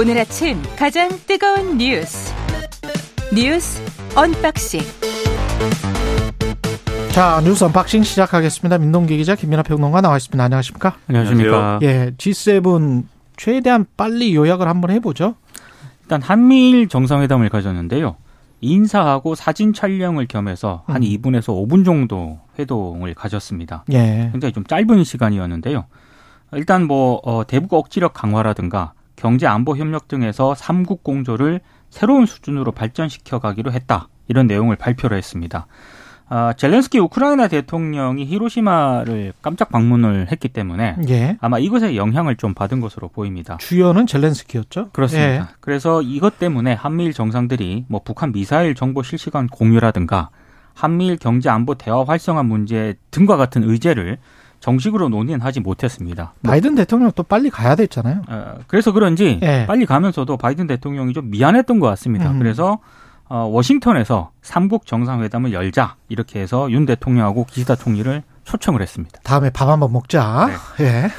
오늘 아침 가장 뜨거운 뉴스 뉴스 언박싱 자 뉴스 언박싱 시작하겠습니다. 민동기 기자 김민아 평론가 나와 있습니다. 안녕하십니까? 안녕하십니까? 예, G7 최대한 빨리 요약을 한번 해보죠. 일단 한미일 정상회담을 가졌는데요. 인사하고 사진 촬영을 겸해서 한 음. 2분에서 5분 정도 회동을 가졌습니다. 예, 굉장히 좀 짧은 시간이었는데요. 일단 뭐 어, 대북 억지력 강화라든가 경제 안보 협력 등에서 삼국 공조를 새로운 수준으로 발전시켜 가기로 했다. 이런 내용을 발표를 했습니다. 아, 젤렌스키 우크라이나 대통령이 히로시마를 깜짝 방문을 했기 때문에 예. 아마 이것에 영향을 좀 받은 것으로 보입니다. 주연은 젤렌스키였죠. 그렇습니다. 예. 그래서 이것 때문에 한미일 정상들이 뭐 북한 미사일 정보 실시간 공유라든가 한미일 경제 안보 대화 활성화 문제 등과 같은 의제를 정식으로 논의는 하지 못했습니다. 뭐, 바이든 대통령 또 빨리 가야 됐잖아요. 어, 그래서 그런지 예. 빨리 가면서도 바이든 대통령이 좀 미안했던 것 같습니다. 음. 그래서 어, 워싱턴에서 삼국 정상회담을 열자 이렇게 해서 윤 대통령하고 기시다 총리를 초청을 했습니다. 다음에 밥 한번 먹자. 예.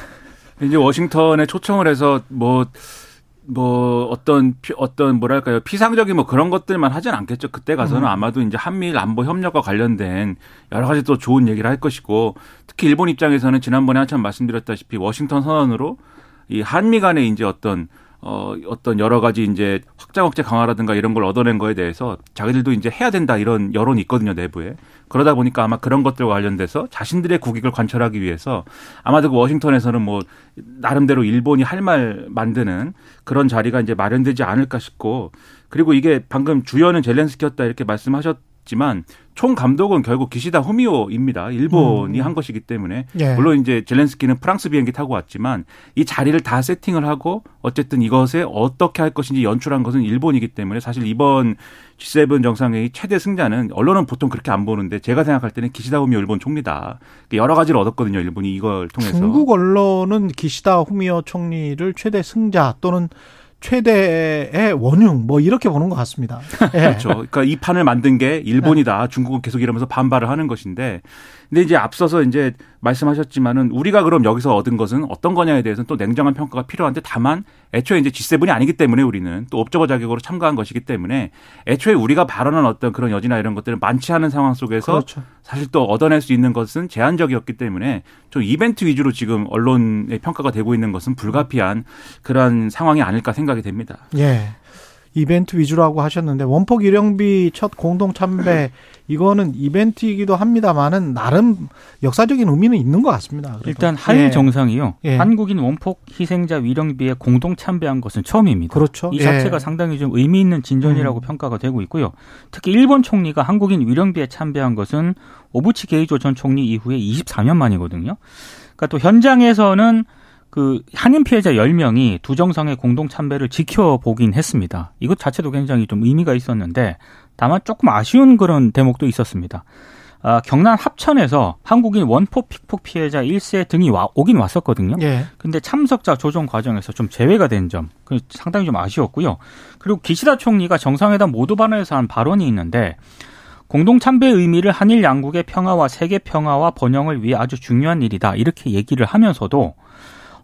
이제 워싱턴에 초청을 해서 뭐, 뭐, 어떤, 피- 어떤, 뭐랄까요, 피상적인 뭐 그런 것들만 하진 않겠죠. 그때 가서는 음. 아마도 이제 한미일 안보 협력과 관련된 여러 가지 또 좋은 얘기를 할 것이고, 특히 일본 입장에서는 지난번에 한참 말씀드렸다시피 워싱턴 선언으로 이 한미 간의 이제 어떤, 어, 어떤 여러 가지 이제 확장 억제 강화라든가 이런 걸 얻어낸 거에 대해서 자기들도 이제 해야 된다 이런 여론이 있거든요, 내부에. 그러다 보니까 아마 그런 것들과 관련돼서 자신들의 국익을 관철하기 위해서 아마도 그 워싱턴에서는 뭐 나름대로 일본이 할 말 만드는 그런 자리가 이제 마련되지 않을까 싶고 그리고 이게 방금 주연은 젤렌스키였다 이렇게 말씀하셨 지만 총 감독은 결국 기시다 후미오입니다. 일본이 한 것이기 때문에 예. 물론 이제 젤렌스키는 프랑스 비행기 타고 왔지만 이 자리를 다 세팅을 하고 어쨌든 이것에 어떻게 할 것인지 연출한 것은 일본이기 때문에 사실 이번 G7 정상회의 최대 승자는 언론은 보통 그렇게 안 보는데 제가 생각할 때는 기시다 후미오 일본 총리다. 여러 가지를 얻었거든요. 일본이 이걸 통해서. 중국 언론은 기시다 후미오 총리를 최대 승자 또는 최대의 원흉 뭐 이렇게 보는 것 같습니다. 예. 그렇죠. 그러니까 이 판을 만든 게 일본이다. 중국은 계속 이러면서 반발을 하는 것인데. 근데 이제 앞서서 이제 말씀하셨지만은 우리가 그럼 여기서 얻은 것은 어떤 거냐에 대해서는 또 냉정한 평가가 필요한데 다만 애초에 이제 G7이 아니기 때문에 우리는 또 옵저버 자격으로 참가한 것이기 때문에 애초에 우리가 발언한 어떤 그런 여지나 이런 것들을 많지 않은 상황 속에서 그렇죠. 사실 또 얻어낼 수 있는 것은 제한적이었기 때문에 좀 이벤트 위주로 지금 언론의 평가가 되고 있는 것은 불가피한 그러한 상황이 아닐까 생각이 됩니다. 예. 이벤트 위주라고 하셨는데 원폭 일용비 첫 공동 참배 이거는 이벤트이기도 합니다만은 나름 역사적인 의미는 있는 것 같습니다. 그래도. 일단 한일 예. 정상이요. 예. 한국인 원폭 희생자 위령비에 공동 참배한 것은 처음입니다. 그렇죠. 이 예. 자체가 상당히 좀 의미 있는 진전이라고 음. 평가가 되고 있고요. 특히 일본 총리가 한국인 위령비에 참배한 것은 오부치 게이조 전 총리 이후에 24년 만이거든요. 그러니까 또 현장에서는 그 한인 피해자 10명이 두 정상의 공동 참배를 지켜보긴 했습니다. 이것 자체도 굉장히 좀 의미가 있었는데 다만 조금 아쉬운 그런 대목도 있었습니다. 아, 경남 합천에서 한국인 원포 픽폭 피해자 1세 등이 와, 오긴 왔었거든요. 예. 근데 참석자 조정 과정에서 좀 제외가 된 점, 그 상당히 좀 아쉬웠고요. 그리고 기시다 총리가 정상회담 모두 발언에서 한 발언이 있는데 공동 참배의 의미를 한일 양국의 평화와 세계 평화와 번영을 위해 아주 중요한 일이다 이렇게 얘기를 하면서도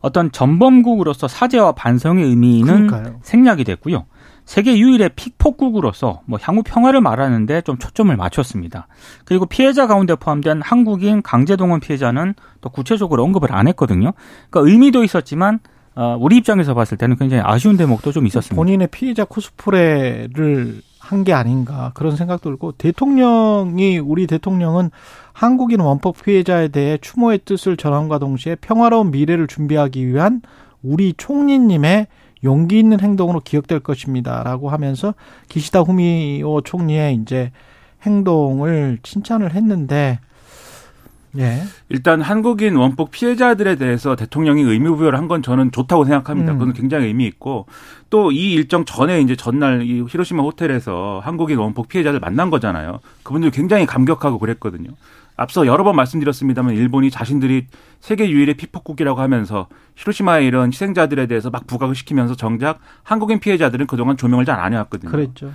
어떤 전범국으로서 사죄와 반성의 의미는 그러니까요. 생략이 됐고요. 세계 유일의 픽폭국으로서 뭐 향후 평화를 말하는데 좀 초점을 맞췄습니다. 그리고 피해자 가운데 포함된 한국인 강제동원 피해자는 또 구체적으로 언급을 안 했거든요. 그러니까 의미도 있었지만 어, 우리 입장에서 봤을 때는 굉장히 아쉬운 대목도 좀 있었습니다. 본인의 피해자 코스프레를 한 게 아닌가 그런 생각 들고 대통령이 우리 대통령은 한국인 원법 피해자에 대해 추모의 뜻을 전함과 동시에 평화로운 미래를 준비하기 위한 우리 총리님의 용기 있는 행동으로 기억될 것입니다라고 하면서 기시다 후미오 총리의 이제 행동을 칭찬을 했는데 예. 일단 한국인 원폭 피해자들에 대해서 대통령이 의무 부여를 한 건 저는 좋다고 생각합니다. 음. 그건 굉장히 의미 있고 또 이 일정 전에 이제 전날 이 히로시마 호텔에서 한국인 원폭 피해자들 만난 거잖아요. 그분들 굉장히 감격하고 그랬거든요. 앞서 여러 번 말씀드렸습니다만 일본이 자신들이 세계 유일의 피폭국이라고 하면서 히로시마의 이런 희생자들에 대해서 막 부각을 시키면서 정작 한국인 피해자들은 그동안 조명을 잘 안 해왔거든요. 그랬죠.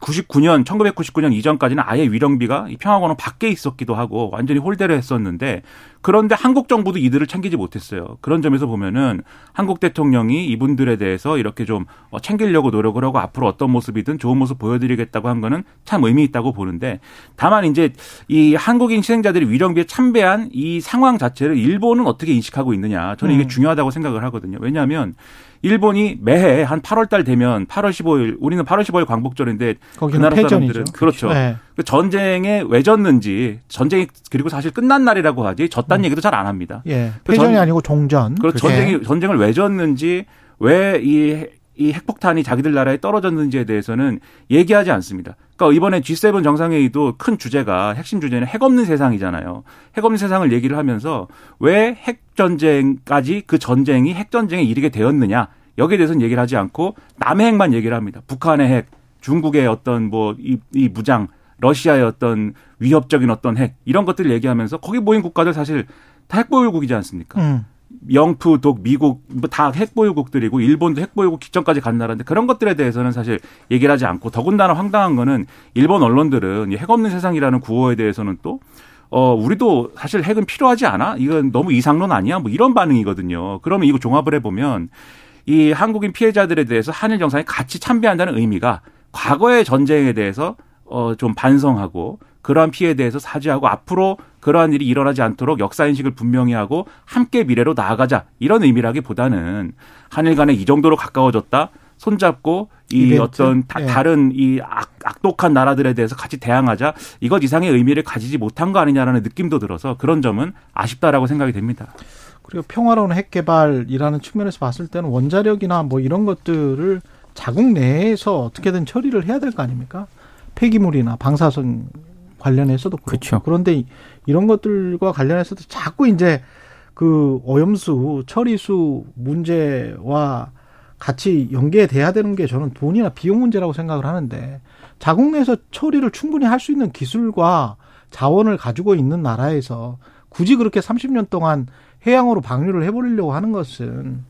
99년 1999년 이전까지는 아예 위령비가 이 평화공원 밖에 있었기도 하고 완전히 홀대를 했었는데 그런데 한국 정부도 이들을 챙기지 못했어요. 그런 점에서 보면은 한국 대통령이 이분들에 대해서 이렇게 좀 어, 챙기려고 노력을 하고 앞으로 어떤 모습이든 좋은 모습 보여드리겠다고 한 거는 참 의미 있다고 보는데 다만 이제 이 한국인 시행자들이 위령비에 참배한 이 상황 자체를 일본은 어떻게 인식하고 있느냐 저는 이게 음. 중요하다고 생각을 하거든요. 왜냐하면 일본이 매해 한 8월 달 되면 8월 15일 우리는 8월 15일 광복절인데 그 나라 패전이죠. 사람들은 그렇죠. 네. 그 전쟁에 왜 졌는지 전쟁이 그리고 사실 끝난 날이라고 하지 졌다는 음. 얘기도 잘 안 합니다. 예. 그 패전이 전- 아니고 종전. 그 예. 전쟁이 전쟁을 왜 졌는지 왜이 이 핵폭탄이 자기들 나라에 떨어졌는지에 대해서는 얘기하지 않습니다. 그러니까 이번에 G7 정상회의도 큰 주제가 핵심 주제는 핵 없는 세상이잖아요. 핵 없는 세상을 얘기를 하면서 왜 핵 전쟁까지 그 전쟁이 핵 전쟁에 이르게 되었느냐 여기에 대해서는 얘기를 하지 않고 남의 핵만 얘기를 합니다. 북한의 핵, 중국의 어떤 뭐이 이 무장, 러시아의 어떤 위협적인 어떤 핵 이런 것들을 얘기하면서 거기 모인 국가들 사실 다 핵보유국이지 않습니까? 음. 영프, 독, 미국 뭐 다 핵보유국들이고 일본도 핵보유국 기점까지 간 나라인데 그런 것들에 대해서는 사실 얘기를 하지 않고 더군다나 황당한 거는 일본 언론들은 이핵 없는 세상이라는 구호에 대해서는 또 어, 우리도 사실 핵은 필요하지 않아? 이건 너무 이상론 아니야? 뭐 이런 반응이거든요. 그러면 이거 종합을 해보면 이 한국인 피해자들에 대해서 한일 정상이 같이 참배한다는 의미가 과거의 전쟁에 대해서 어, 좀 반성하고 그러한 피해에 대해서 사죄하고 앞으로 그러한 일이 일어나지 않도록 역사인식을 분명히 하고 함께 미래로 나아가자 이런 의미라기보다는 한일 간에 이 정도로 가까워졌다 손잡고 이 이벤트? 어떤 다, 예. 다른 이 악, 악독한 나라들에 대해서 같이 대항하자 이것 이상의 의미를 가지지 못한 거 아니냐라는 느낌도 들어서 그런 점은 아쉽다라고 생각이 됩니다. 그리고 평화로운 핵 개발이라는 측면에서 봤을 때는 원자력이나 뭐 이런 것들을 자국 내에서 어떻게든 처리를 해야 될 거 아닙니까? 폐기물이나 방사선 관련해서도 그렇고. 그렇죠. 그런데 이- 이런 것들과 관련해서도 자꾸 이제 그 오염수 처리수 문제와 같이 연계돼야 되는 게 저는 돈이나 비용 문제라고 생각을 하는데 자국 내에서 처리를 충분히 할 수 있는 기술과 자원을 가지고 있는 나라에서 굳이 그렇게 30년 동안 해양으로 방류를 해버리려고 하는 것은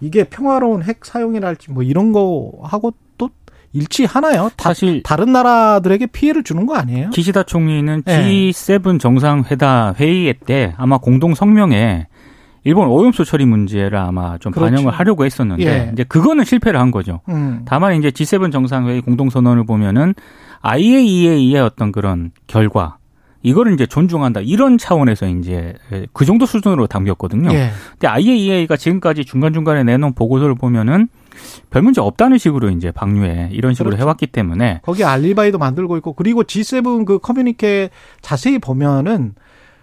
이게 평화로운 핵 사용이랄지 뭐 이런 거 하고 또 일치하나요? 다, 사실 다른 나라들에게 피해를 주는 거 아니에요? 기시다 총리는 네. G7 정상회담 회의 때 아마 공동 성명에 일본 오염수 처리 문제를 아마 좀 그렇죠. 반영을 하려고 했었는데 예. 이제 그거는 실패를 한 거죠. 음. 다만 이제 G7 정상회의 공동 선언을 보면은 IAEA의 어떤 그런 결과 이거를 이제 존중한다 이런 차원에서 이제 그 정도 수준으로 담겼거든요. 예. 근데 IAEA가 지금까지 중간 중간에 내놓은 보고서를 보면은 별 문제 없다는 식으로 이제 방류해 이런 식으로 그렇죠. 해왔기 때문에 거기 알리바이도 만들고 있고 그리고 G7 그 커뮤니케 자세히 보면은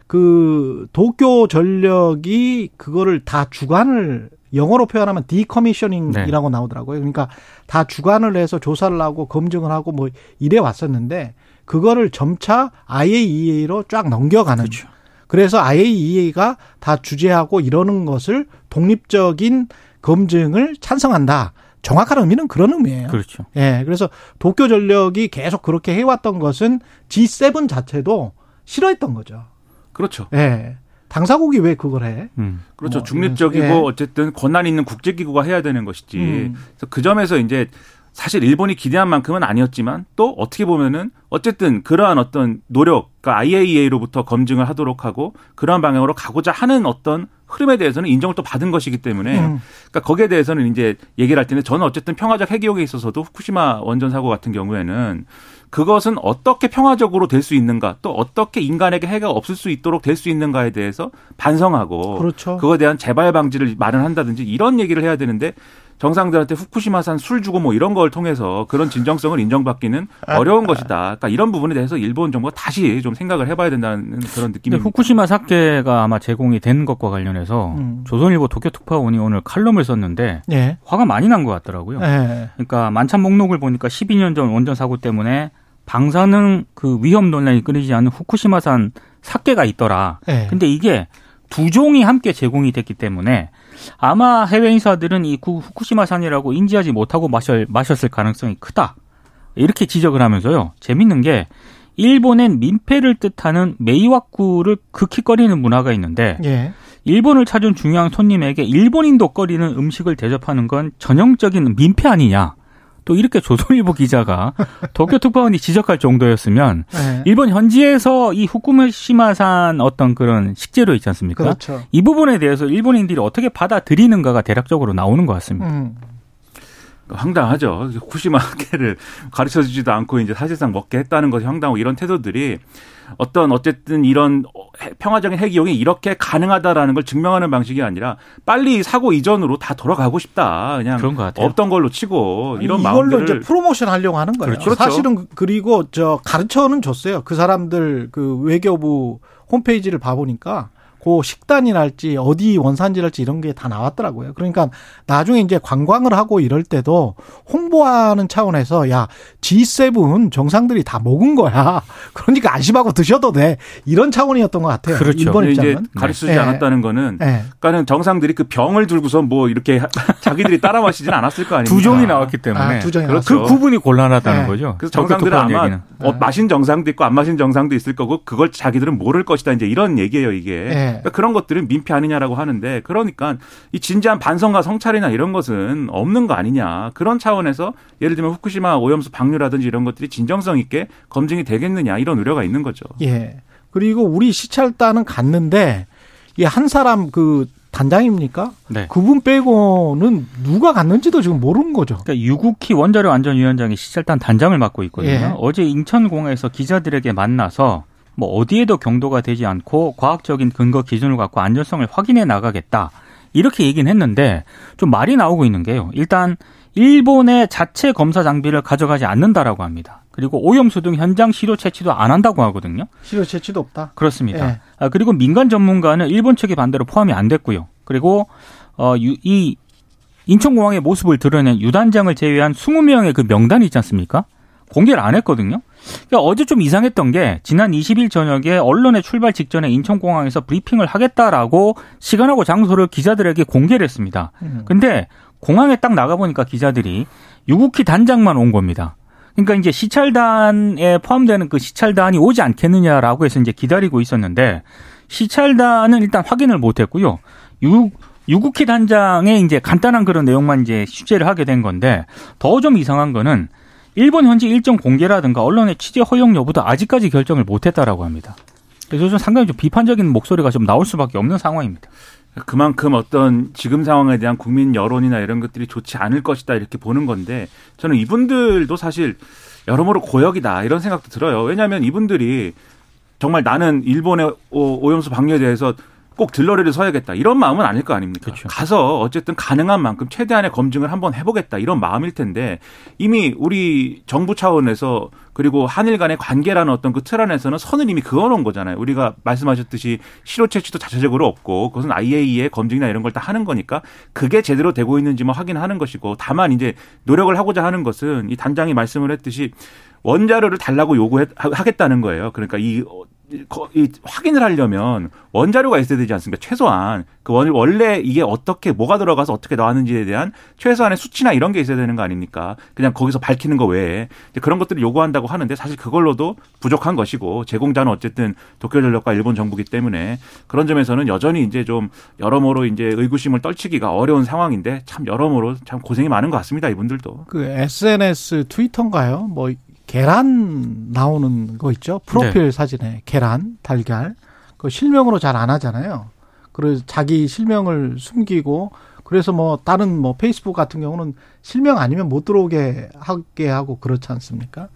그 도쿄 전력이 그거를 다 주관을 영어로 표현하면 디커미셔닝이라고 나오더라고요. 그러니까 다 주관을 해서 조사를 하고 검증을 하고 뭐 이래 왔었는데 그거를 점차 IAEA로 쫙 넘겨가는 그렇죠. 그래서 IAEA가 다 주재하고 이러는 것을 독립적인 검증을 찬성한다. 정확한 의미는 그런 의미예요. 그렇죠. 예, 그래서 도쿄 전력이 계속 그렇게 해왔던 것은 G7 자체도 싫어했던 거죠. 그렇죠. 예. 당사국이 왜 그걸 해? 음. 그렇죠. 뭐 중립적이고 예. 어쨌든 권한 있는 국제기구가 해야 되는 것이지. 음. 그래서 그 점에서 이제 사실 일본이 기대한 만큼은 아니었지만 또 어떻게 보면은 어쨌든 그러한 어떤 노력, 그러니까 IAEA로부터 검증을 하도록 하고 그러한 방향으로 가고자 하는 어떤 흐름에 대해서는 인정을 또 받은 것이기 때문에 음. 그러니까 거기에 대해서는 이제 얘기를 할 때는 저는 어쨌든 평화적 핵이용에 있어서도 후쿠시마 원전 사고 같은 경우에는 그것은 어떻게 평화적으로 될 수 있는가 또 어떻게 인간에게 해가 없을 수 있도록 될 수 있는가에 대해서 반성하고 그렇죠. 그거에 대한 재발 방지를 마련한다든지 이런 얘기를 해야 되는데 정상들한테 후쿠시마산 술 주고 뭐 이런 걸 통해서 그런 진정성을 인정받기는 어려운 것이다. 그러니까 이런 부분에 대해서 일본 정부가 다시 좀 생각을 해봐야 된다는 그런 느낌입니다. 후쿠시마 사태가 아마 제공이 된 것과 관련해서 음. 조선일보 도쿄특파원이 오늘 칼럼을 썼는데 예. 화가 많이 난 것 같더라고요. 예. 그러니까 만찬 목록을 보니까 12년 전 원전 사고 때문에 방사능 그 위험 논란이 끊이지 않는 후쿠시마산 사태가 있더라. 예. 근데 이게 두 종이 함께 제공이 됐기 때문에 아마 해외 인사들은 이 구- 후쿠시마산이라고 인지하지 못하고 마셨, 마셨을 가능성이 크다. 이렇게 지적을 하면서요. 재밌는 게 일본엔 민폐를 뜻하는 메이와쿠를 극히거리는 문화가 있는데 예. 일본을 찾은 중요한 손님에게 일본인도 꺼리는 음식을 대접하는 건 전형적인 민폐 아니냐. 또 이렇게 조선일보 기자가 도쿄 특파원이 지적할 정도였으면 네. 일본 현지에서 이 후쿠시마산 어떤 그런 식재료 있지 않습니까? 그렇죠. 이 부분에 대해서 일본인들이 어떻게 받아들이는가가 대략적으로 나오는 것 같습니다. 음. 황당하죠. 후쿠시마계를 가르쳐 주지도 않고 이제 사실상 먹게 했다는 것이 황당하고 이런 태도들이 어떤 어쨌든 이런 평화적인 핵 이용이 이렇게 가능하다라는 걸 증명하는 방식이 아니라 빨리 사고 이전으로 다 돌아가고 싶다. 그냥 그런 것 같아요. 없던 걸로 치고 이런 이걸로 마음들을 이제 프로모션 하려고 하는 거예요. 그렇죠. 사실은 그리고 저 가르쳐는 줬어요. 그 사람들 그 외교부 홈페이지를 봐보니까 그 식단이랄지 어디 원산지랄지 이런 게 다 나왔더라고요. 그러니까 나중에 이제 관광을 하고 이럴 때도 홍보하는 차원에서 야 G7 정상들이 다 먹은 거야. 그러니까 안심하고 드셔도 돼. 이런 차원이었던 것 같아요. 그렇죠. 일본 입장은. 가르치지 네. 않았다는 거는 네. 그러니까는 정상들이 그 병을 들고서 뭐 이렇게 자기들이 따라 마시진 않았을 거 아닙니까? 두 종이 나왔기 때문에 아, 두 종이 그 나왔죠. 구분이 곤란하다는 네. 거죠. 그래서 정상들은 아마 얘기는. 어, 마신 정상도 있고 안 마신 정상도 있을 거고 그걸 자기들은 모를 것이다 이제 이런 얘기예요 이게 네. 그러니까 그런 것들은 민폐 아니냐라고 하는데 그러니까 이 진지한 반성과 성찰이나 이런 것은 없는 거 아니냐 그런 차원에서 예를 들면 후쿠시마 오염수 방류라든지 이런 것들이 진정성 있게 검증이 되겠느냐 이런 우려가 있는 거죠. 예. 그리고 우리 시찰단은 갔는데 이 한 사람 그 단장입니까? 네. 그분 빼고는 누가 갔는지도 지금 모르는 거죠. 그러니까 유국희 원자력 안전위원장이 시찰단 단장을 맡고 있거든요. 예. 어제 인천공항에서 기자들에게 만나서 뭐 어디에도 경도가 되지 않고 과학적인 근거 기준을 갖고 안전성을 확인해 나가겠다. 이렇게 얘기는 했는데 좀 말이 나오고 있는 게요. 일단 일본의 자체 검사 장비를 가져가지 않는다라고 합니다. 그리고 오염수 등 현장 시료 채취도 안 한다고 하거든요. 실효 채취도 없다. 그렇습니다. 예. 아, 그리고 민간 전문가는 일본 측의 반대로 포함이 안 됐고요. 그리고 어, 유, 이 인천공항의 모습을 드러낸 유단장을 제외한 20명의 그 명단이 있지 않습니까? 공개를 안 했거든요. 그러니까 어제 좀 이상했던 게 지난 20일 저녁에 언론의 출발 직전에 인천공항에서 브리핑을 하겠다라고 시간하고 장소를 기자들에게 공개를 했습니다. 음. 근데 공항에 딱 나가보니까 기자들이 유국희 단장만 온 겁니다. 그러니까 이제 시찰단에 포함되는 그 시찰단이 오지 않겠느냐라고 해서 이제 기다리고 있었는데 시찰단은 일단 확인을 못 했고요. 유 유국희 단장의 이제 간단한 그런 내용만 이제 취재를 하게 된 건데 더 좀 이상한 거는 일본 현지 일정 공개라든가 언론의 취재 허용 여부도 아직까지 결정을 못했다라고 합니다. 그래서 좀 상당히 좀 비판적인 목소리가 좀 나올 수밖에 없는 상황입니다. 그만큼 어떤 지금 상황에 대한 국민 여론이나 이런 것들이 좋지 않을 것이다 이렇게 보는 건데 저는 이분들도 사실 여러모로 고역이다 이런 생각도 들어요. 왜냐하면 이분들이 정말 나는 일본의 오- 오염수 방류에 대해서 꼭 들러리를 서야겠다 이런 마음은 아닐 거 아닙니까? 그렇죠. 가서 어쨌든 가능한 만큼 최대한의 검증을 한번 해보겠다 이런 마음일 텐데 이미 우리 정부 차원에서 그리고 한일 간의 관계라는 어떤 그 틀 안에서는 선을 이미 그어놓은 거잖아요. 우리가 말씀하셨듯이 실효 채취도 자체적으로 없고 그것은 IAEA의 검증이나 이런 걸 다 하는 거니까 그게 제대로 되고 있는지만 확인하는 것이고 다만 이제 노력을 하고자 하는 것은 이 단장이 말씀을 했듯이 원자료를 달라고 요구하겠다는 거예요. 그러니까 이, 이 확인을 하려면 원자료가 있어야 되지 않습니까? 최소한 그 원, 원래 이게 어떻게 뭐가 들어가서 어떻게 나왔는지에 대한 최소한의 수치나 이런 게 있어야 되는 거 아닙니까? 그냥 거기서 밝히는 거 외에 이제 그런 것들을 요구한다고 하는데 사실 그걸로도 부족한 것이고 제공자는 어쨌든 도쿄전력과 일본 정부기 때문에 그런 점에서는 여전히 이제 좀 여러모로 이제 의구심을 떨치기가 어려운 상황인데 참 여러모로 참 고생이 많은 것 같습니다 이분들도. 그 SNS 트위터인가요? 뭐 계란 나오는 거 있죠? 프로필 사진에 계란, 달걀. 그 실명으로 잘 안 하잖아요. 그래서 자기 실명을 숨기고 그래서 뭐 다른 뭐 페이스북 같은 경우는 실명 아니면 못 들어오게 하게 하고 그렇지 않습니까?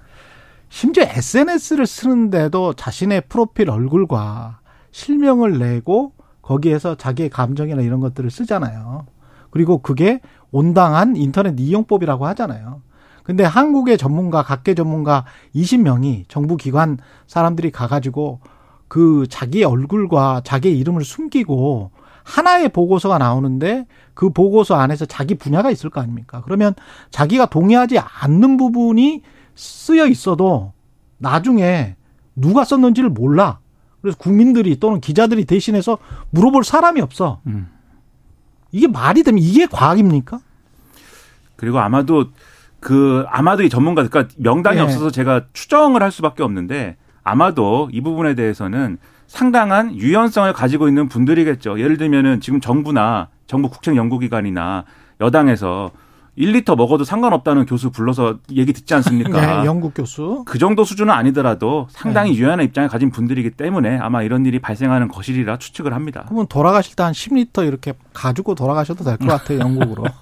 심지어 SNS를 쓰는데도 자신의 프로필 얼굴과 실명을 내고 거기에서 자기의 감정이나 이런 것들을 쓰잖아요. 그리고 그게 온당한 인터넷 이용법이라고 하잖아요. 근데 한국의 전문가, 각계 전문가 20명이 정부 기관 사람들이 가가지고 그 자기의 얼굴과 자기의 이름을 숨기고 하나의 보고서가 나오는데 그 보고서 안에서 자기 분야가 있을 거 아닙니까? 그러면 자기가 동의하지 않는 부분이 쓰여 있어도 나중에 누가 썼는지를 몰라. 그래서 국민들이 또는 기자들이 대신해서 물어볼 사람이 없어. 음. 이게 말이 되면 이게 과학입니까? 그리고 아마도 그 아마도 이 전문가 그러니까 명단이 예. 없어서 제가 추정을 할 수밖에 없는데 아마도 이 부분에 대해서는 상당한 유연성을 가지고 있는 분들이겠죠. 예를 들면은 지금 정부나 정부 국책 연구기관이나 여당에서 1리터 먹어도 상관없다는 교수 불러서 얘기 듣지 않습니까? 네, 영국 교수. 그 정도 수준은 아니더라도 상당히 유연한 입장을 가진 분들이기 때문에 아마 이런 일이 발생하는 것이리라 추측을 합니다. 그러면 돌아가실 때 한 10리터 이렇게 가지고 돌아가셔도 될 것 같아요, 영국으로.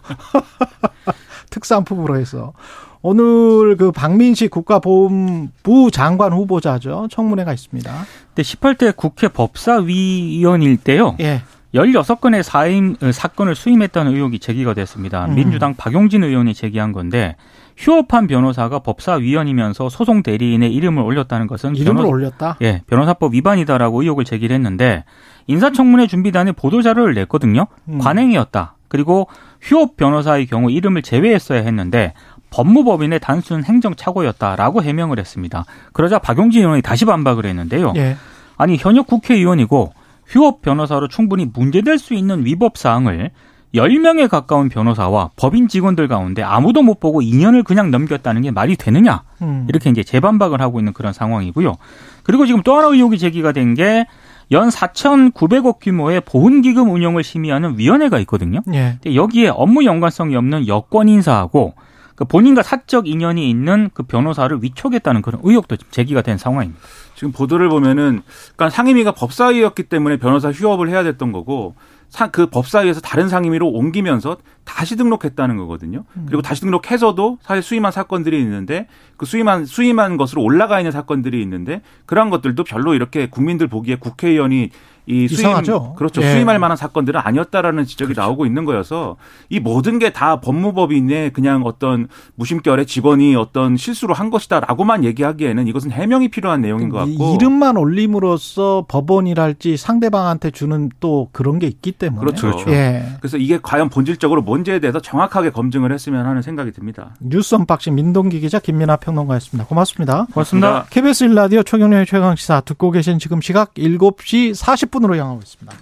특산품으로 해서. 오늘 그 박민식 국가보훈부 장관 후보자죠. 청문회가 있습니다. 근데 18대 국회 법사위원일 때요. 예. 16건의 사임, 어, 사건을 수임했다는 의혹이 제기가 됐습니다. 음. 민주당 박용진 의원이 제기한 건데 휴업한 변호사가 법사위원이면서 소송 대리인의 이름을 올렸다는 것은 이름을 변호- 올렸다. 예, 변호사법 위반이다라고 의혹을 제기를 했는데 인사청문회 준비단에 보도자료를 냈거든요. 음. 관행이었다. 그리고 휴업 변호사의 경우 이름을 제외했어야 했는데 법무법인의 단순 행정 착오였다라고 해명을 했습니다. 그러자 박용진 의원이 다시 반박을 했는데요. 예. 아니 현역 국회의원이고 휴업 변호사로 충분히 문제될 수 있는 위법 사항을 10명에 가까운 변호사와 법인 직원들 가운데 아무도 못 보고 2년을 그냥 넘겼다는 게 말이 되느냐? 음. 이렇게 이제 재반박을 하고 있는 그런 상황이고요. 그리고 지금 또 하나 의혹이 제기가 된 게 연 4,900억 규모의 보훈기금 운영을 심의하는 위원회가 있거든요. 예. 근데 여기에 업무 연관성이 없는 여권 인사하고 그 본인과 사적 인연이 있는 그 변호사를 위촉했다는 그런 의혹도 지금 제기가 된 상황입니다. 지금 보도를 보면은 그러니까 상임위가 법사위였기 때문에 변호사 휴업을 해야 됐던 거고 사- 그 법사위에서 다른 상임위로 옮기면서 다시 등록했다는 거거든요. 그리고 다시 등록해서도 사실 수임한 사건들이 있는데 그 수임한 수임한 것으로 올라가 있는 사건들이 있는데 그러한 것들도 별로 이렇게 국민들 보기에 국회의원이 이 수임 이상하죠. 그렇죠 예. 수임할 만한 사건들은 아니었다라는 지적이 나오고 있는 거여서 이 모든 게 다 법무법인의 그냥 어떤 무심결에 직원이 어떤 실수로 한 것이다라고만 얘기하기에는 이것은 해명이 필요한 내용인 것 이- 같고 이름만 올림으로써 법원이랄지 상대방한테 주는 또 그런 게 있기 때문에. 그렇죠. 그렇죠. 예. 그래서 이게 과연 본질적으로 뭔지에 대해서 정확하게 검증을 했으면 하는 생각이 듭니다. 뉴스 언박싱 민동기 기자 김민아 평론가였습니다. 고맙습니다. 고맙습니다. KBS 일라디오 최경련의 최강시사 듣고 계신 지금 시각 7시 40분으로 향하고 있습니다.